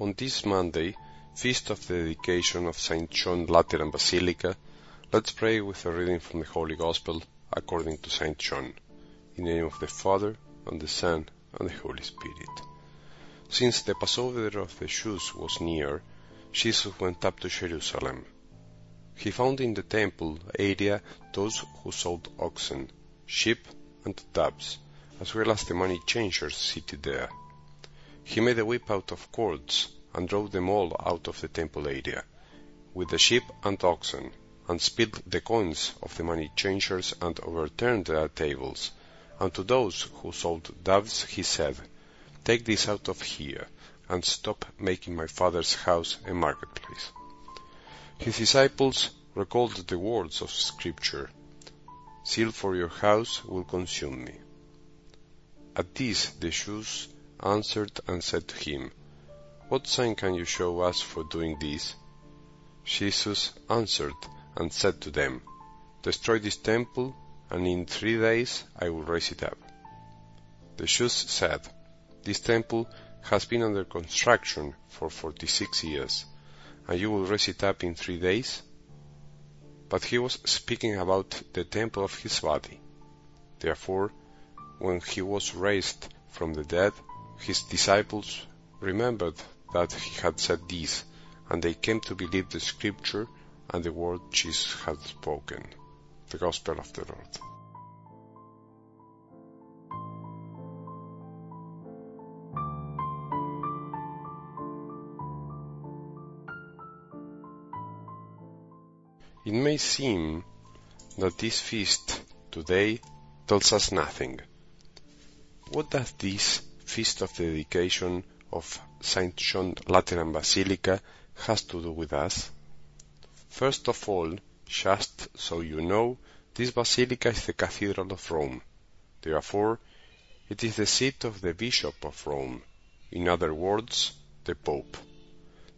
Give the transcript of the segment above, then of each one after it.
On this Monday, feast of the dedication of St. John Lateran Basilica, let's pray with a reading from the Holy Gospel according to St. John. In the name of the Father, and the Son, and the Holy Spirit. Since the Passover of the Jews was near, Jesus went up to Jerusalem. He found in the temple area those who sold oxen, sheep, and doves, as well as the money changers seated there. He made a whip out of cords and drove them all out of the temple area, with the sheep and oxen, and spilled the coins of the money changers and overturned their tables. And to those who sold doves he said, Take this out of here, and stop making my father's house a marketplace. His disciples recalled the words of Scripture, Zeal for your house will consume me. At this the Jews answered and said to him, What sign can you show us for doing this? Jesus answered and said to them, Destroy this temple, and in three days I will raise it up. The Jews said, This temple has been under construction for forty six years, and you will raise it up in three days? But he was speaking about the temple of his body. Therefore, when he was raised from the dead, his disciples remembered that he had said this, and they came to believe the scripture and the word Jesus had spoken. The Gospel of the Lord. It may seem that this feast today tells us nothing. What does this feast of the dedication of St. John Lateran Basilica has to do with us? First of all, just so you know, this basilica is the Cathedral of Rome. Therefore, it is the seat of the Bishop of Rome, in other words, the Pope.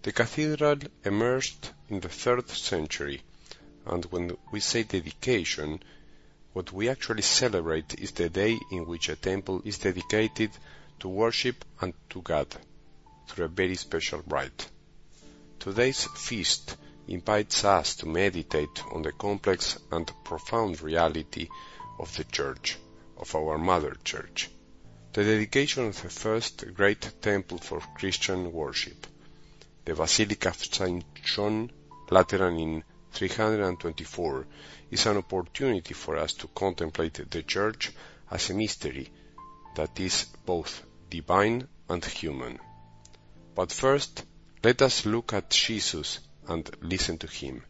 The cathedral emerged in the third century, and when we say dedication, what we actually celebrate is the day in which a temple is dedicated to worship and to God through a very special rite. Today's feast invites us to meditate on the complex and profound reality of the Church, of our Mother Church. The dedication of the first great temple for Christian worship, the Basilica of St. John Lateran in 324, is an opportunity for us to contemplate the Church as a mystery that is both divine and human. But first, let us look at Jesus and listen to him.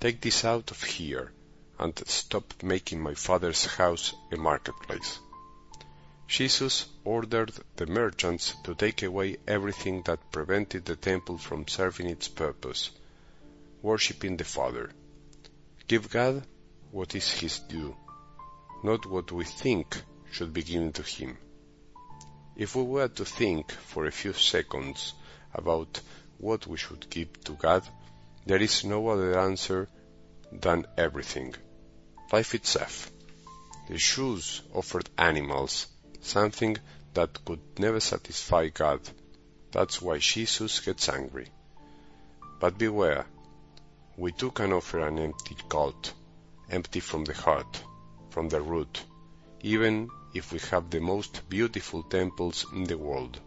Take this out of here and stop making my father's house a marketplace. Jesus ordered the merchants to take away everything that prevented the temple from serving its purpose, worshipping the Father. Give God what is his due, not what we think should be given to him. If we were to think for a few seconds about what we should give to God, there is no other answer than everything. Life itself. The Jews offered animals, something that could never satisfy God. That's why Jesus gets angry. But beware, we too can offer an empty cult, empty from the heart, from the root, even if we have the most beautiful temples in the world.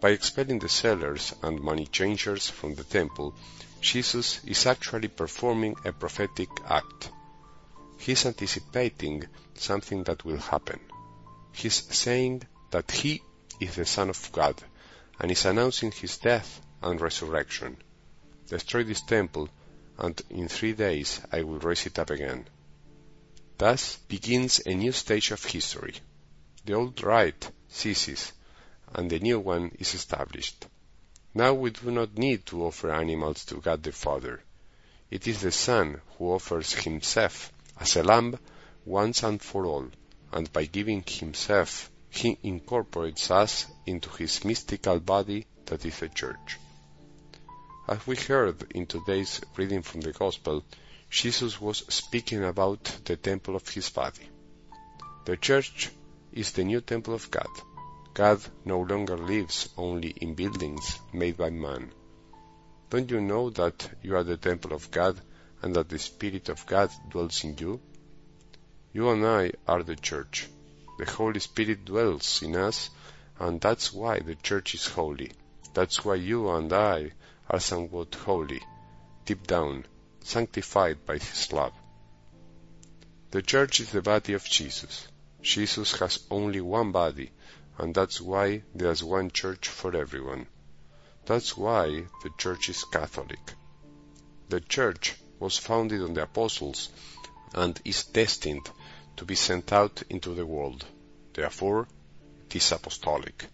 By expelling the sellers and money changers from the temple, Jesus is actually performing a prophetic act. He is anticipating something that will happen. He is saying that he is the Son of God and is announcing his death and resurrection. Destroy this temple, and in three days I will raise it up again. Thus begins a new stage of history. The old rite ceases, and the new one is established. Now we do not need to offer animals to God the Father. It is the Son who offers himself as a lamb once and for all, and by giving himself, he incorporates us into his mystical body that is the Church. As we heard in today's reading from the Gospel, Jesus was speaking about the temple of his body. The church is the new temple of God. God no longer lives only in buildings made by man. Don't you know that you are the temple of God and that the Spirit of God dwells in you? You and I are the church. The Holy Spirit dwells in us, and that's why the church is holy. That's why you and I are somewhat holy, deep down, sanctified by His love. The church is the body of Jesus. Jesus has only one body, and that's why there's one church for everyone. That's why the church is Catholic. The church was founded on the apostles and is destined to be sent out into the world. Therefore, it is apostolic.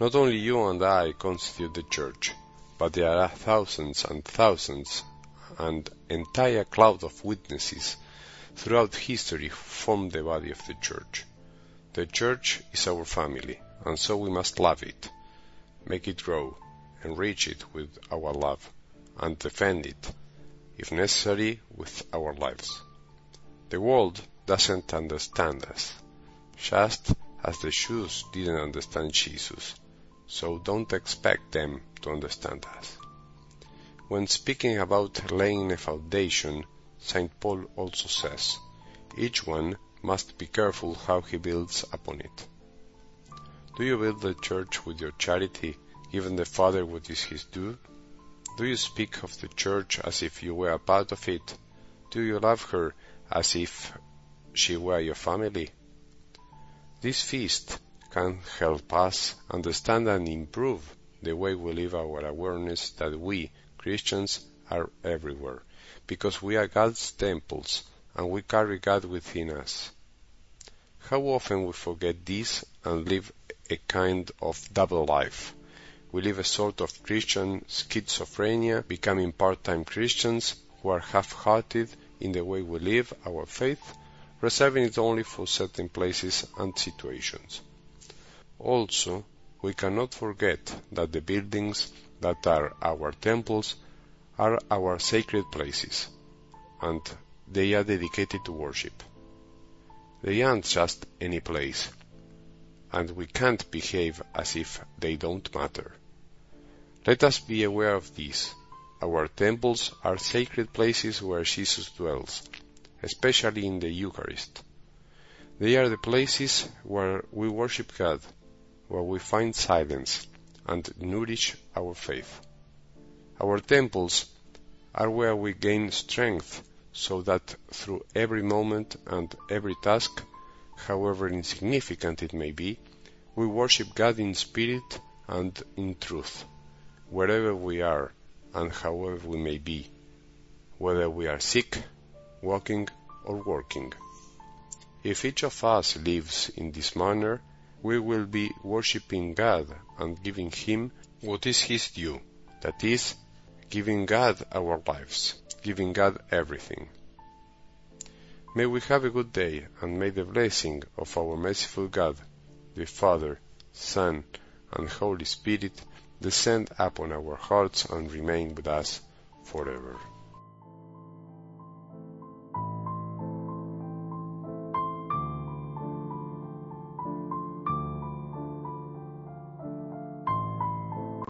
Not only you and I constitute the church, but there are thousands and thousands and entire cloud of witnesses throughout history form the body of the church. The church is our family, and so we must love it, make it grow, enrich it with our love, and defend it, if necessary, with our lives. The world doesn't understand us, just as the Jews didn't understand Jesus, so don't expect them to understand us. When speaking about laying a foundation, St. Paul also says, each one must be careful how he builds upon it. Do you build the church with your charity, giving the Father what is his due? Do you speak of the church as if you were a part of it? Do you love her as if she were your family? This feast can help us understand and improve the way we live our awareness that we, Christians, are everywhere, because we are God's temples and we carry God within us. How often we forget this and live a kind of double life. We live a sort of Christian schizophrenia, becoming part-time Christians who are half-hearted in the way we live our faith, reserving it only for certain places and situations. Also, we cannot forget that the buildings that are our temples are our sacred places, and they are dedicated to worship. They aren't just any place, and we can't behave as if they don't matter. Let us be aware of this. Our temples are sacred places where Jesus dwells, especially in the Eucharist. They are the places where we worship God, where we find silence and nourish our faith. Our temples are where we gain strength so that through every moment and every task, however insignificant it may be, we worship God in spirit and in truth, wherever we are and however we may be, whether we are sick, walking, or working. If each of us lives in this manner, we will be worshipping God and giving Him what is His due, that is, giving God our lives giving God everything. May we have a good day, and may the blessing of our merciful God, the Father, Son, and Holy Spirit descend upon our hearts and remain with us forever.